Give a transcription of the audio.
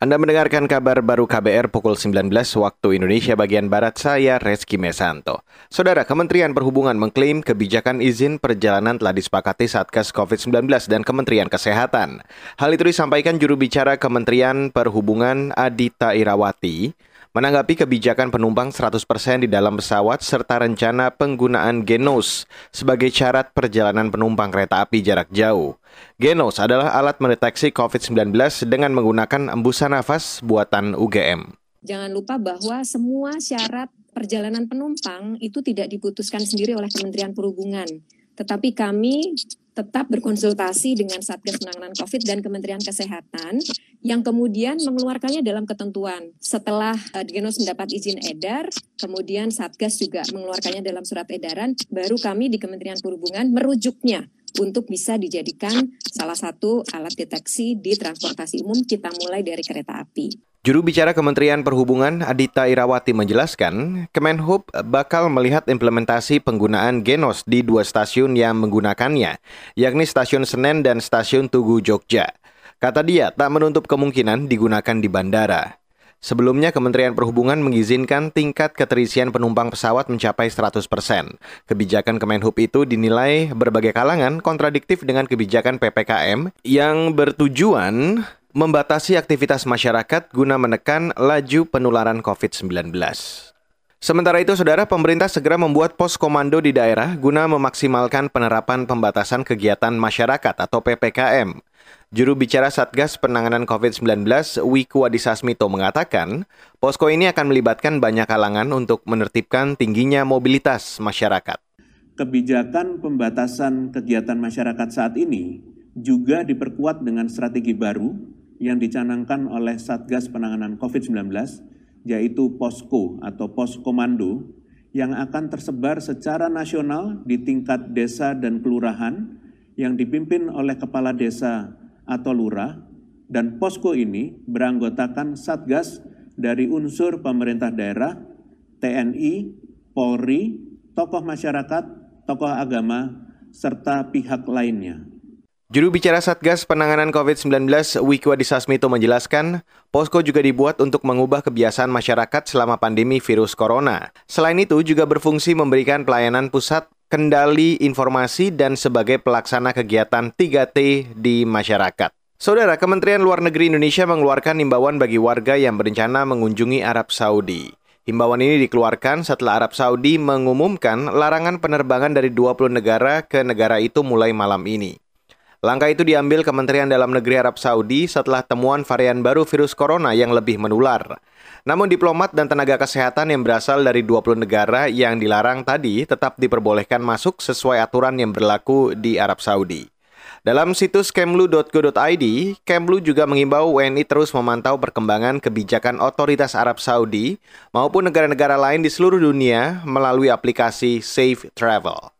Anda mendengarkan kabar baru KBR pukul 19 waktu Indonesia bagian Barat, saya Reski Mesanto. Saudara, Kementerian Perhubungan mengklaim kebijakan izin perjalanan telah disepakati Satgas COVID-19 dan Kementerian Kesehatan. Hal itu disampaikan juru bicara Kementerian Perhubungan Adita Irawati menanggapi kebijakan penumpang 100% di dalam pesawat serta rencana penggunaan Genos sebagai syarat perjalanan penumpang kereta api jarak jauh. Genos adalah alat mendeteksi COVID-19 dengan menggunakan embusan nafas buatan UGM. Jangan lupa bahwa semua syarat perjalanan penumpang itu tidak diputuskan sendiri oleh Kementerian Perhubungan, tetapi kami tetap berkonsultasi dengan Satgas Penanganan COVID dan Kementerian Kesehatan yang kemudian mengeluarkannya dalam ketentuan. Setelah Genos mendapat izin edar, kemudian Satgas juga mengeluarkannya dalam surat edaran, baru kami di Kementerian Perhubungan merujuknya untuk bisa dijadikan salah satu alat deteksi di transportasi umum kita mulai dari kereta api. Juru bicara Kementerian Perhubungan Adita Irawati menjelaskan, Kemenhub bakal melihat implementasi penggunaan Genos di dua stasiun yang menggunakannya, yakni Stasiun Senen dan Stasiun Tugu Jogja. Kata dia, tak menutup kemungkinan digunakan di bandara. Sebelumnya, Kementerian Perhubungan mengizinkan tingkat keterisian penumpang pesawat mencapai 100 persen. Kebijakan Kemenhub itu dinilai berbagai kalangan kontradiktif dengan kebijakan PPKM yang bertujuan membatasi aktivitas masyarakat guna menekan laju penularan COVID-19. Sementara itu, saudara, pemerintah segera membuat pos komando di daerah guna memaksimalkan penerapan pembatasan kegiatan masyarakat atau PPKM. Juru bicara Satgas Penanganan COVID-19, Wiku Adisasmito mengatakan, posko ini akan melibatkan banyak kalangan untuk menertibkan tingginya mobilitas masyarakat. Kebijakan pembatasan kegiatan masyarakat saat ini juga diperkuat dengan strategi baru yang dicanangkan oleh Satgas Penanganan COVID-19, yaitu POSCO atau Pos Komando, yang akan tersebar secara nasional di tingkat desa dan kelurahan yang dipimpin oleh kepala desa atau lurah, dan posko ini beranggotakan Satgas dari unsur pemerintah daerah, TNI, Polri, tokoh masyarakat, tokoh agama, serta pihak lainnya. Juru bicara Satgas Penanganan COVID-19 Wiku Adisasmito menjelaskan, posko juga dibuat untuk mengubah kebiasaan masyarakat selama pandemi virus corona. Selain itu juga berfungsi memberikan pelayanan pusat kendali informasi dan sebagai pelaksana kegiatan 3T di masyarakat. Saudara, Kementerian Luar Negeri Indonesia mengeluarkan himbauan bagi warga yang berencana mengunjungi Arab Saudi. Himbauan ini dikeluarkan setelah Arab Saudi mengumumkan larangan penerbangan dari 20 negara ke negara itu mulai malam ini. Langkah itu diambil Kementerian Dalam Negeri Arab Saudi setelah temuan varian baru virus corona yang lebih menular. Namun diplomat dan tenaga kesehatan yang berasal dari 20 negara yang dilarang tadi tetap diperbolehkan masuk sesuai aturan yang berlaku di Arab Saudi. Dalam situs kemlu.go.id, Kemlu juga mengimbau WNI terus memantau perkembangan kebijakan otoritas Arab Saudi maupun negara-negara lain di seluruh dunia melalui aplikasi Safe Travel.